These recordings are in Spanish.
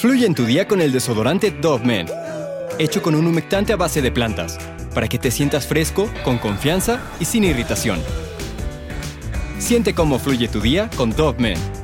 Fluye en tu día con el desodorante Dove Men, hecho con un humectante a base de plantas, para que te sientas fresco, con confianza y sin irritación. Siente cómo fluye tu día con Dove Men.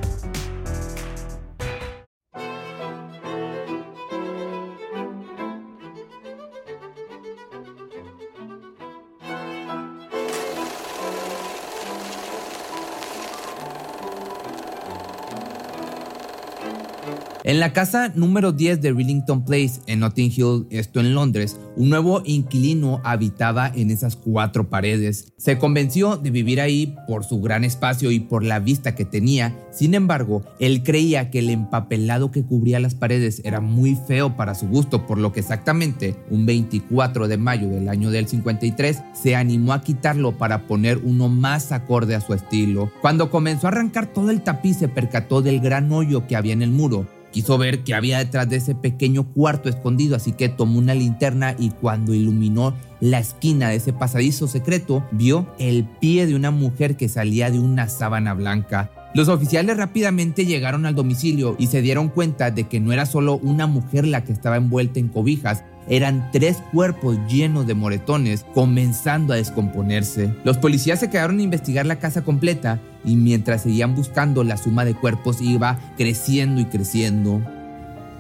La casa número 10 de Rillington Place en Notting Hill, esto en Londres, un nuevo inquilino habitaba en esas cuatro paredes. Se convenció de vivir ahí por su gran espacio y por la vista que tenía. Sin embargo, él creía que el empapelado que cubría las paredes era muy feo para su gusto, por lo que exactamente un 24 de mayo del año del 53 se animó a quitarlo para poner uno más acorde a su estilo. Cuando comenzó a arrancar todo el tapiz se percató del gran hoyo que había en el muro Quiso ver qué había detrás de ese pequeño cuarto escondido, así que tomó una linterna y cuando iluminó la esquina de ese pasadizo secreto, vio el pie de una mujer que salía de una sábana blanca. Los oficiales rápidamente llegaron al domicilio y se dieron cuenta de que no era solo una mujer la que estaba envuelta en cobijas, eran tres cuerpos llenos de moretones comenzando a descomponerse. Los policías se quedaron a investigar la casa completa y mientras seguían buscando la suma de cuerpos iba creciendo y creciendo.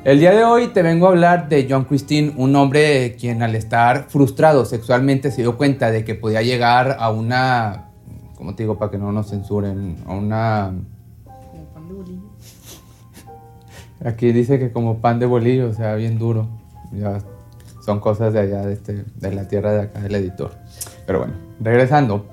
El día de hoy te vengo a hablar de John Christine, un hombre quien al estar frustrado sexualmente se dio cuenta de que podía llegar a una, ¿cómo te digo para que no nos censuren? A una... Como pan de bolillo. Aquí dice que como pan de bolillo, o sea, bien duro. Ya son cosas de allá, de, este, de la tierra de acá del editor. Pero bueno, regresando.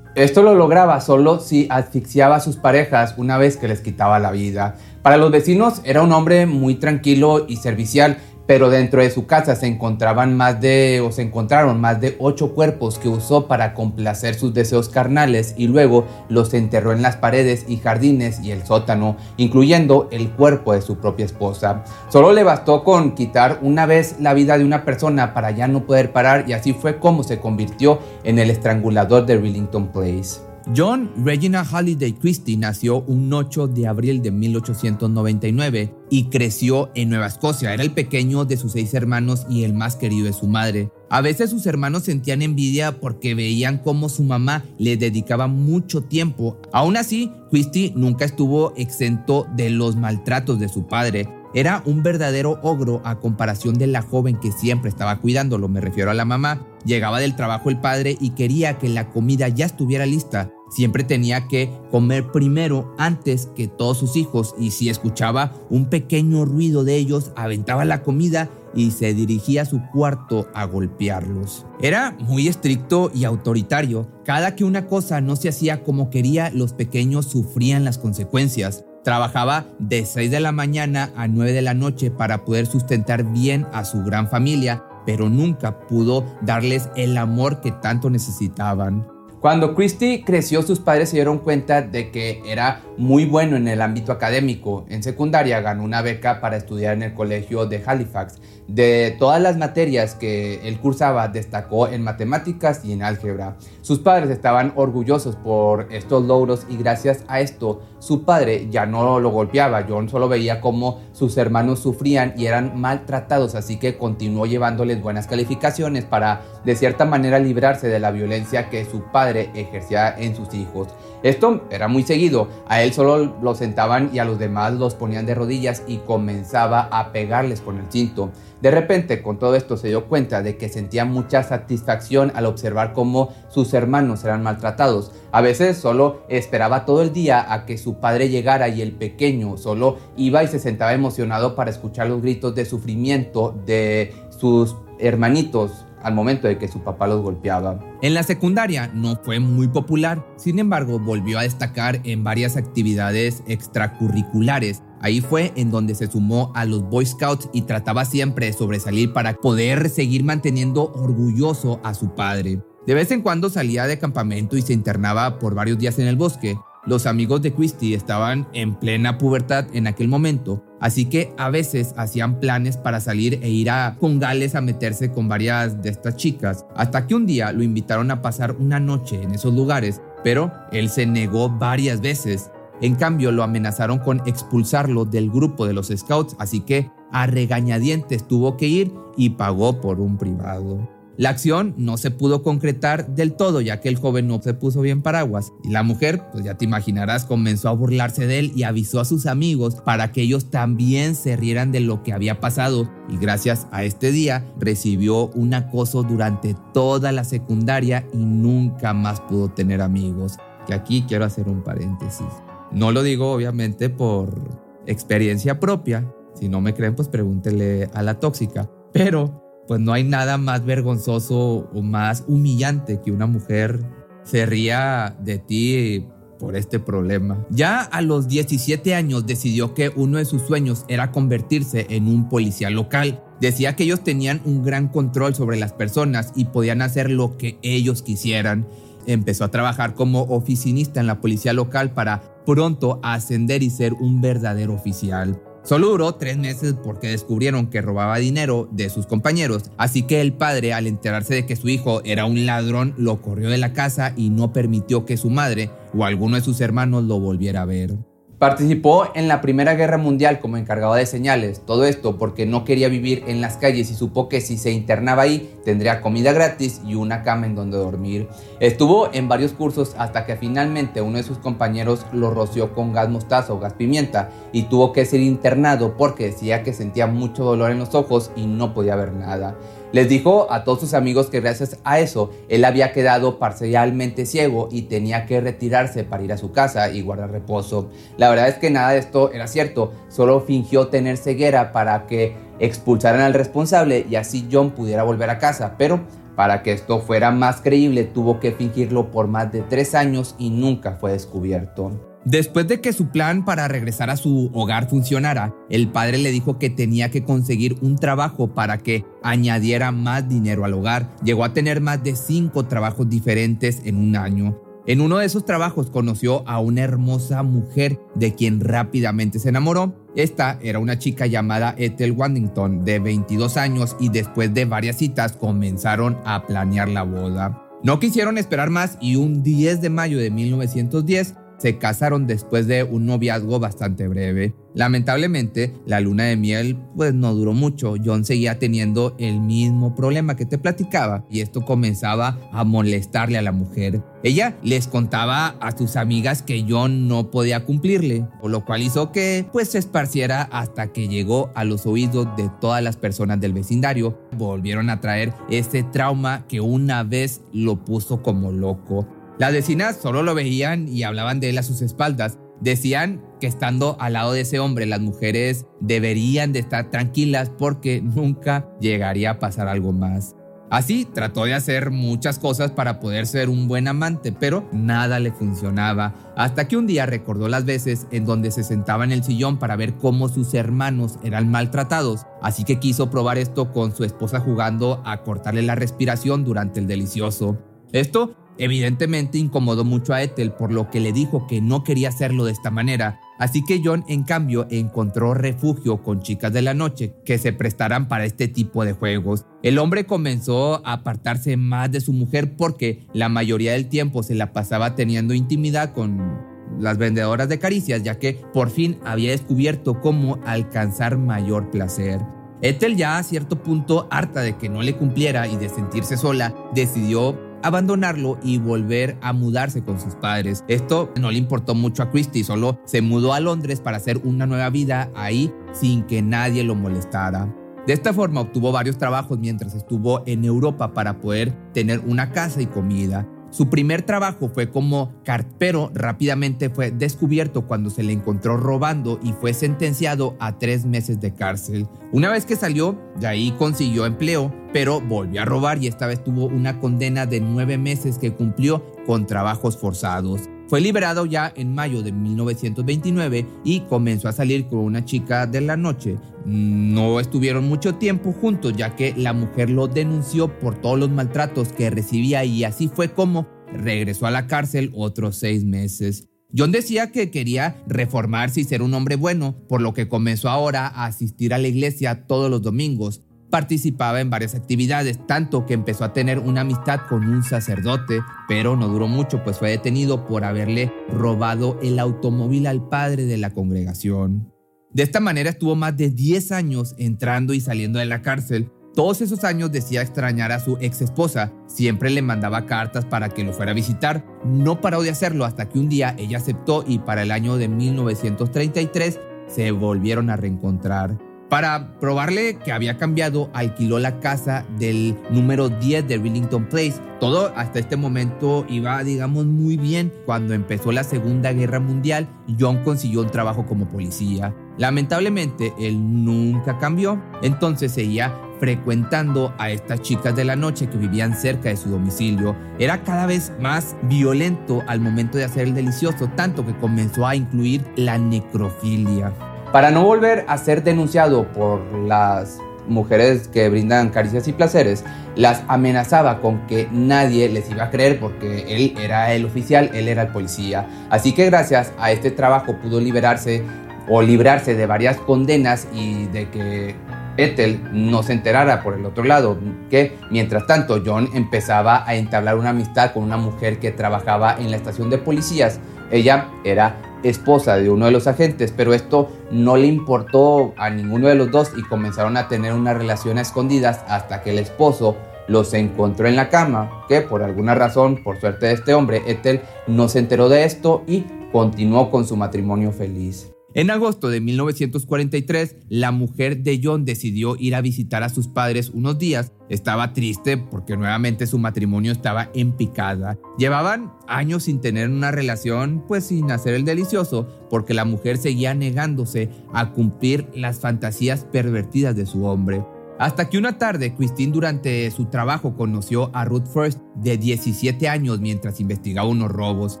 Esto lo lograba solo si asfixiaba a sus parejas una vez que les quitaba la vida. Para los vecinos era un hombre muy tranquilo y servicial, pero dentro de su casa se encontraban más de o se encontraron más de ocho cuerpos que usó para complacer sus deseos carnales y luego los enterró en las paredes y jardines y el sótano, incluyendo el cuerpo de su propia esposa. Solo le bastó con quitar una vez la vida de una persona para ya no poder parar y así fue como se convirtió en el estrangulador de Rillington Place. John Regina Halliday Christie nació un 8 de abril de 1899 y creció en Nueva Escocia. Era el pequeño de sus seis hermanos y el más querido de su madre. A veces sus hermanos sentían envidia porque veían cómo su mamá le dedicaba mucho tiempo. Aún así, Christie nunca estuvo exento de los maltratos de su padre. Era un verdadero ogro a comparación de la joven que siempre estaba cuidándolo, me refiero a la mamá. Llegaba del trabajo el padre y quería que la comida ya estuviera lista. Siempre tenía que comer primero antes que todos sus hijos y si escuchaba un pequeño ruido de ellos, aventaba la comida y se dirigía a su cuarto a golpearlos. Era muy estricto y autoritario. Cada que una cosa no se hacía como quería, los pequeños sufrían las consecuencias. Trabajaba de 6 de la mañana a 9 de la noche para poder sustentar bien a su gran familia pero nunca pudo darles el amor que tanto necesitaban. Cuando Christie creció, sus padres se dieron cuenta de que era muy bueno en el ámbito académico. En secundaria ganó una beca para estudiar en el colegio de Halifax. De todas las materias que él cursaba, destacó en matemáticas y en álgebra. Sus padres estaban orgullosos por estos logros y gracias a esto su padre ya no lo golpeaba. John solo veía cómo sus hermanos sufrían y eran maltratados, así que continuó llevándoles buenas calificaciones para de cierta manera librarse de la violencia que su padre ejercía en sus hijos. Esto era muy seguido, a él solo lo sentaban y a los demás los ponían de rodillas y comenzaba a pegarles con el cinto. De repente, con todo esto, se dio cuenta de que sentía mucha satisfacción al observar cómo sus hermanos eran maltratados. A veces solo esperaba todo el día a que su padre llegara y el pequeño solo iba y se sentaba emocionado para escuchar los gritos de sufrimiento de sus hermanitos al momento de que su papá los golpeaba. En la secundaria no fue muy popular, sin embargo volvió a destacar en varias actividades extracurriculares. Ahí fue en donde se sumó a los Boy Scouts y trataba siempre de sobresalir para poder seguir manteniendo orgulloso a su padre. De vez en cuando salía de campamento y se internaba por varios días en el bosque, los amigos de Christie estaban en plena pubertad en aquel momento, así que a veces hacían planes para salir e ir a Congales a meterse con varias de estas chicas, hasta que un día lo invitaron a pasar una noche en esos lugares, pero él se negó varias veces. En cambio, lo amenazaron con expulsarlo del grupo de los Scouts, así que a regañadientes tuvo que ir y pagó por un privado. La acción no se pudo concretar del todo ya que el joven no se puso bien paraguas y la mujer, pues ya te imaginarás, comenzó a burlarse de él y avisó a sus amigos para que ellos también se rieran de lo que había pasado y gracias a este día recibió un acoso durante toda la secundaria y nunca más pudo tener amigos. Que aquí quiero hacer un paréntesis. No lo digo obviamente por experiencia propia, si no me creen pues pregúntele a la tóxica, pero pues no hay nada más vergonzoso o más humillante que una mujer se ría de ti por este problema. Ya a los 17 años decidió que uno de sus sueños era convertirse en un policía local. Decía que ellos tenían un gran control sobre las personas y podían hacer lo que ellos quisieran. Empezó a trabajar como oficinista en la policía local para pronto ascender y ser un verdadero oficial. Solo duró tres meses porque descubrieron que robaba dinero de sus compañeros, así que el padre al enterarse de que su hijo era un ladrón lo corrió de la casa y no permitió que su madre o alguno de sus hermanos lo volviera a ver. Participó en la Primera Guerra Mundial como encargado de señales, todo esto porque no quería vivir en las calles y supo que si se internaba ahí tendría comida gratis y una cama en donde dormir. Estuvo en varios cursos hasta que finalmente uno de sus compañeros lo roció con gas mostaza o gas pimienta y tuvo que ser internado porque decía que sentía mucho dolor en los ojos y no podía ver nada. Les dijo a todos sus amigos que gracias a eso él había quedado parcialmente ciego y tenía que retirarse para ir a su casa y guardar reposo. La verdad es que nada de esto era cierto, solo fingió tener ceguera para que expulsaran al responsable y así John pudiera volver a casa, pero para que esto fuera más creíble tuvo que fingirlo por más de tres años y nunca fue descubierto. Después de que su plan para regresar a su hogar funcionara, el padre le dijo que tenía que conseguir un trabajo para que añadiera más dinero al hogar. Llegó a tener más de cinco trabajos diferentes en un año. En uno de esos trabajos conoció a una hermosa mujer de quien rápidamente se enamoró. Esta era una chica llamada Ethel Waddington de 22 años y después de varias citas comenzaron a planear la boda. No quisieron esperar más y un 10 de mayo de 1910 se casaron después de un noviazgo bastante breve. Lamentablemente, la luna de miel pues no duró mucho. John seguía teniendo el mismo problema que te platicaba y esto comenzaba a molestarle a la mujer. Ella les contaba a sus amigas que John no podía cumplirle, por lo cual hizo que pues se esparciera hasta que llegó a los oídos de todas las personas del vecindario. Volvieron a traer ese trauma que una vez lo puso como loco. Las vecinas solo lo veían y hablaban de él a sus espaldas. Decían que estando al lado de ese hombre las mujeres deberían de estar tranquilas porque nunca llegaría a pasar algo más. Así trató de hacer muchas cosas para poder ser un buen amante, pero nada le funcionaba, hasta que un día recordó las veces en donde se sentaba en el sillón para ver cómo sus hermanos eran maltratados, así que quiso probar esto con su esposa jugando a cortarle la respiración durante el delicioso. Esto Evidentemente incomodó mucho a Ethel por lo que le dijo que no quería hacerlo de esta manera, así que John en cambio encontró refugio con chicas de la noche que se prestaran para este tipo de juegos. El hombre comenzó a apartarse más de su mujer porque la mayoría del tiempo se la pasaba teniendo intimidad con las vendedoras de caricias ya que por fin había descubierto cómo alcanzar mayor placer. Ethel ya a cierto punto harta de que no le cumpliera y de sentirse sola, decidió abandonarlo y volver a mudarse con sus padres. Esto no le importó mucho a Christie, solo se mudó a Londres para hacer una nueva vida ahí sin que nadie lo molestara. De esta forma obtuvo varios trabajos mientras estuvo en Europa para poder tener una casa y comida. Su primer trabajo fue como cartero, rápidamente fue descubierto cuando se le encontró robando y fue sentenciado a tres meses de cárcel. Una vez que salió, de ahí consiguió empleo, pero volvió a robar y esta vez tuvo una condena de nueve meses que cumplió con trabajos forzados. Fue liberado ya en mayo de 1929 y comenzó a salir con una chica de la noche. No estuvieron mucho tiempo juntos ya que la mujer lo denunció por todos los maltratos que recibía y así fue como regresó a la cárcel otros seis meses. John decía que quería reformarse y ser un hombre bueno, por lo que comenzó ahora a asistir a la iglesia todos los domingos. Participaba en varias actividades, tanto que empezó a tener una amistad con un sacerdote, pero no duró mucho, pues fue detenido por haberle robado el automóvil al padre de la congregación. De esta manera estuvo más de 10 años entrando y saliendo de la cárcel. Todos esos años decía extrañar a su ex esposa, siempre le mandaba cartas para que lo fuera a visitar. No paró de hacerlo hasta que un día ella aceptó y para el año de 1933 se volvieron a reencontrar. Para probarle que había cambiado, alquiló la casa del número 10 de Rillington Place. Todo hasta este momento iba, digamos, muy bien. Cuando empezó la Segunda Guerra Mundial, John consiguió un trabajo como policía. Lamentablemente, él nunca cambió. Entonces seguía frecuentando a estas chicas de la noche que vivían cerca de su domicilio. Era cada vez más violento al momento de hacer el delicioso, tanto que comenzó a incluir la necrofilia. Para no volver a ser denunciado por las mujeres que brindan caricias y placeres, las amenazaba con que nadie les iba a creer porque él era el oficial, él era el policía. Así que gracias a este trabajo pudo liberarse o librarse de varias condenas y de que Ethel no se enterara por el otro lado, que mientras tanto John empezaba a entablar una amistad con una mujer que trabajaba en la estación de policías. Ella era esposa de uno de los agentes, pero esto no le importó a ninguno de los dos y comenzaron a tener una relación a escondidas hasta que el esposo los encontró en la cama, que por alguna razón, por suerte de este hombre, Ethel no se enteró de esto y continuó con su matrimonio feliz. En agosto de 1943, la mujer de John decidió ir a visitar a sus padres unos días. Estaba triste porque nuevamente su matrimonio estaba en picada. Llevaban años sin tener una relación, pues sin hacer el delicioso, porque la mujer seguía negándose a cumplir las fantasías pervertidas de su hombre. Hasta que una tarde, Christine durante su trabajo conoció a Ruth First, de 17 años, mientras investigaba unos robos.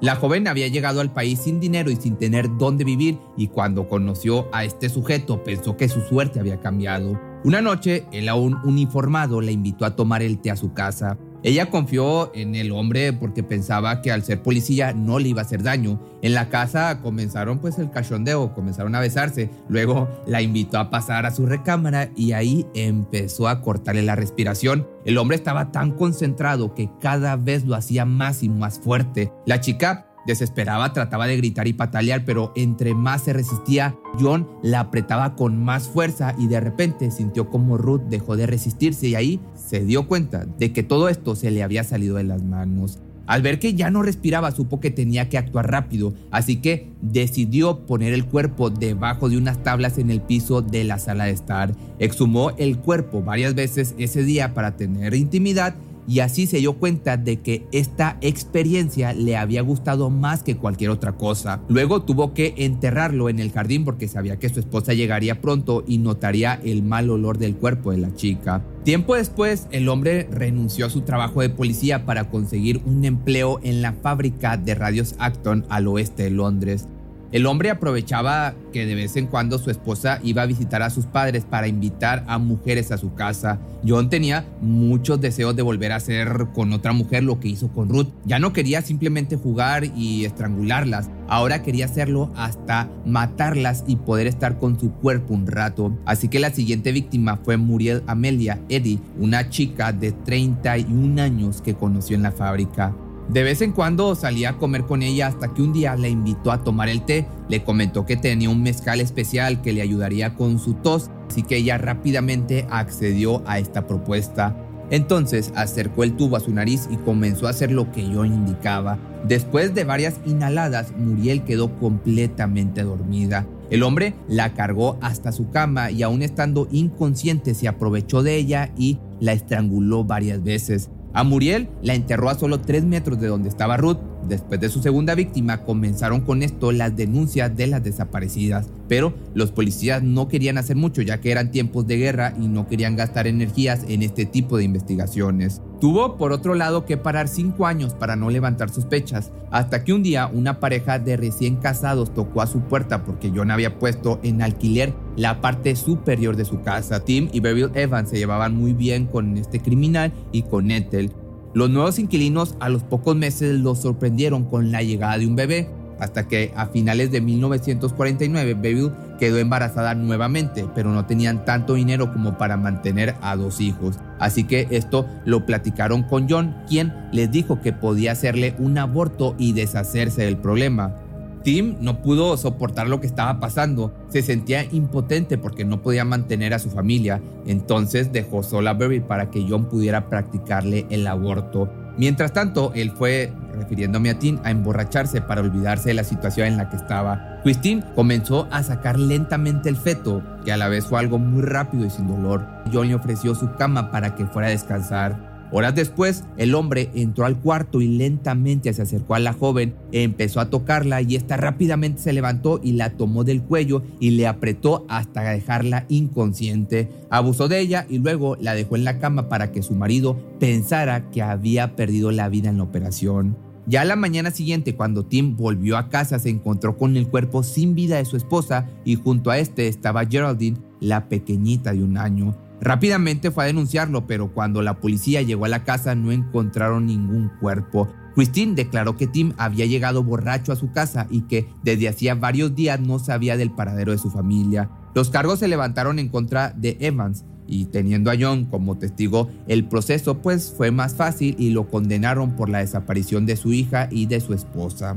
La joven había llegado al país sin dinero y sin tener dónde vivir, y cuando conoció a este sujeto pensó que su suerte había cambiado. Una noche, él aún uniformado la invitó a tomar el té a su casa. Ella confió en el hombre porque pensaba que al ser policía no le iba a hacer daño. En la casa comenzaron pues el cachondeo, comenzaron a besarse. Luego la invitó a pasar a su recámara y ahí empezó a cortarle la respiración. El hombre estaba tan concentrado que cada vez lo hacía más y más fuerte. La chica Desesperaba, trataba de gritar y patalear, pero entre más se resistía, John la apretaba con más fuerza y de repente sintió como Ruth dejó de resistirse y ahí se dio cuenta de que todo esto se le había salido de las manos. Al ver que ya no respiraba, supo que tenía que actuar rápido, así que decidió poner el cuerpo debajo de unas tablas en el piso de la sala de estar. Exhumó el cuerpo varias veces ese día para tener intimidad y así se dio cuenta de que esta experiencia le había gustado más que cualquier otra cosa. Luego tuvo que enterrarlo en el jardín porque sabía que su esposa llegaría pronto y notaría el mal olor del cuerpo de la chica. Tiempo después, el hombre renunció a su trabajo de policía para conseguir un empleo en la fábrica de radios Acton al oeste de Londres. El hombre aprovechaba que de vez en cuando su esposa iba a visitar a sus padres para invitar a mujeres a su casa. John tenía muchos deseos de volver a hacer con otra mujer lo que hizo con Ruth. Ya no quería simplemente jugar y estrangularlas, ahora quería hacerlo hasta matarlas y poder estar con su cuerpo un rato. Así que la siguiente víctima fue Muriel Amelia Eddy, una chica de 31 años que conoció en la fábrica. De vez en cuando salía a comer con ella hasta que un día la invitó a tomar el té. Le comentó que tenía un mezcal especial que le ayudaría con su tos, así que ella rápidamente accedió a esta propuesta. Entonces acercó el tubo a su nariz y comenzó a hacer lo que yo indicaba. Después de varias inhaladas, Muriel quedó completamente dormida. El hombre la cargó hasta su cama y aún estando inconsciente se aprovechó de ella y la estranguló varias veces. A Muriel la enterró a solo 3 metros de donde estaba Ruth. Después de su segunda víctima comenzaron con esto las denuncias de las desaparecidas, pero los policías no querían hacer mucho ya que eran tiempos de guerra y no querían gastar energías en este tipo de investigaciones. Tuvo por otro lado que parar 5 años para no levantar sospechas, hasta que un día una pareja de recién casados tocó a su puerta porque John había puesto en alquiler la parte superior de su casa. Tim y Beryl Evans se llevaban muy bien con este criminal y con Ethel. Los nuevos inquilinos a los pocos meses los sorprendieron con la llegada de un bebé. hasta que a finales de 1949 Beryl quedó embarazada nuevamente, pero no tenían tanto dinero como para mantener a dos hijos. Así que esto lo platicaron con John, quien les dijo que podía hacerle un aborto y deshacerse del problema. Tim no pudo soportar lo que estaba pasando, se sentía impotente porque no podía mantener a su familia, entonces dejó sola a Beryl para que John pudiera practicarle el aborto. Mientras tanto, él fue, refiriéndome a Tim, a emborracharse para olvidarse de la situación en la que estaba. Christine comenzó a sacar lentamente el feto, que a la vez fue algo muy rápido y sin dolor. John le ofreció su cama para que fuera a descansar. Horas después, el hombre entró al cuarto y lentamente se acercó a la joven, empezó a tocarla y esta rápidamente se levantó y la tomó del cuello y le apretó hasta dejarla inconsciente. Abusó de ella y luego la dejó en la cama para que su marido pensara que había perdido la vida en la operación. Ya la mañana siguiente, cuando Tim volvió a casa, se encontró con el cuerpo sin vida de su esposa y junto a este estaba Geraldine, la pequeñita de un año. Rápidamente fue a denunciarlo, pero cuando la policía llegó a la casa no encontraron ningún cuerpo. Christine declaró que Tim había llegado borracho a su casa y que desde hacía varios días no sabía del paradero de su familia. Los cargos se levantaron en contra de Evans y teniendo a John como testigo, el proceso pues fue más fácil y lo condenaron por la desaparición de su hija y de su esposa.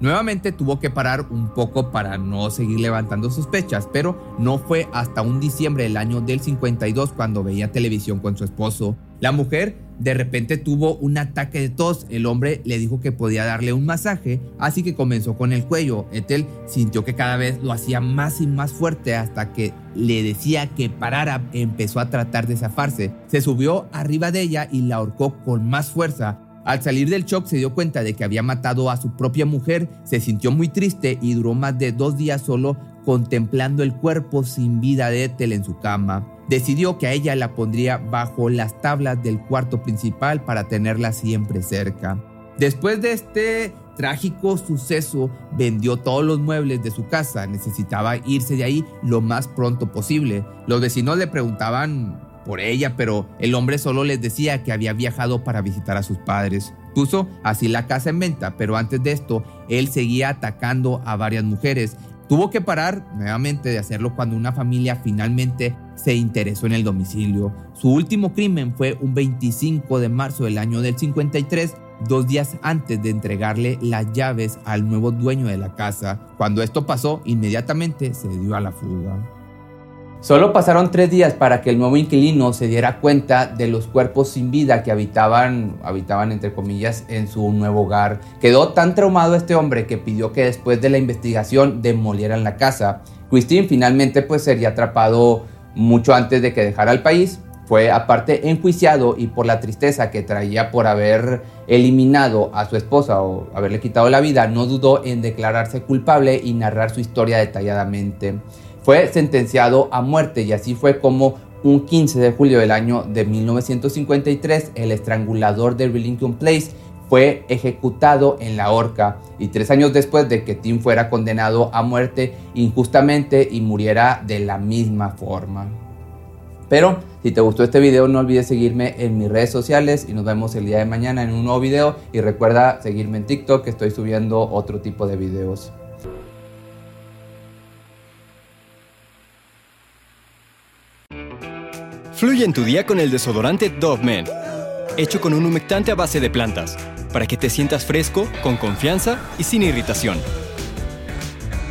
Nuevamente tuvo que parar un poco para no seguir levantando sospechas, pero no fue hasta un diciembre del año del 52 cuando veía televisión con su esposo. La mujer de repente tuvo un ataque de tos. El hombre le dijo que podía darle un masaje, así que comenzó con el cuello. Ethel sintió que cada vez lo hacía más y más fuerte hasta que le decía que parara. Empezó a tratar de zafarse. Se subió arriba de ella y la ahorcó con más fuerza. Al salir del shock se dio cuenta de que había matado a su propia mujer, se sintió muy triste y duró más de dos días solo contemplando el cuerpo sin vida de Ethel en su cama. Decidió que a ella la pondría bajo las tablas del cuarto principal para tenerla siempre cerca. Después de este trágico suceso, vendió todos los muebles de su casa. Necesitaba irse de ahí lo más pronto posible. Los vecinos le preguntaban por ella, pero el hombre solo les decía que había viajado para visitar a sus padres. Puso así la casa en venta, pero antes de esto, él seguía atacando a varias mujeres. Tuvo que parar nuevamente de hacerlo cuando una familia finalmente se interesó en el domicilio. Su último crimen fue un 25 de marzo del año del 53, dos días antes de entregarle las llaves al nuevo dueño de la casa. Cuando esto pasó, inmediatamente se dio a la fuga. Solo pasaron tres días para que el nuevo inquilino se diera cuenta de los cuerpos sin vida que habitaban, habitaban entre comillas, en su nuevo hogar. Quedó tan traumado este hombre que pidió que después de la investigación demolieran la casa. Christine finalmente pues sería atrapado mucho antes de que dejara el país. Fue aparte enjuiciado y por la tristeza que traía por haber eliminado a su esposa o haberle quitado la vida, no dudó en declararse culpable y narrar su historia detalladamente fue sentenciado a muerte y así fue como un 15 de julio del año de 1953 el estrangulador de Rillington Place fue ejecutado en la horca y tres años después de que Tim fuera condenado a muerte injustamente y muriera de la misma forma. Pero si te gustó este video no olvides seguirme en mis redes sociales y nos vemos el día de mañana en un nuevo video y recuerda seguirme en TikTok que estoy subiendo otro tipo de videos. Fluye en tu día con el desodorante Dove Men, hecho con un humectante a base de plantas, para que te sientas fresco, con confianza y sin irritación.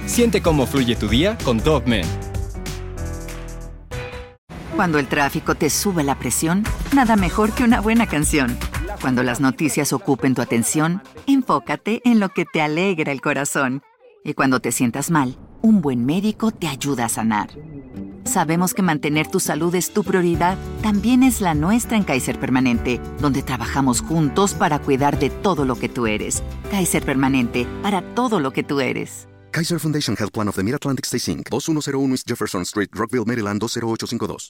Siente cómo fluye tu día con Dove Men. Cuando el tráfico te sube la presión, nada mejor que una buena canción. Cuando las noticias ocupen tu atención, enfócate en lo que te alegra el corazón. Y cuando te sientas mal, un buen médico te ayuda a sanar. Sabemos que mantener tu salud es tu prioridad, también es la nuestra en Kaiser Permanente, donde trabajamos juntos para cuidar de todo lo que tú eres. Kaiser Permanente, para todo lo que tú eres. Kaiser Foundation Health Plan of the Mid-Atlantic Stay Inc., 2101 East Jefferson Street, Rockville, Maryland 20852.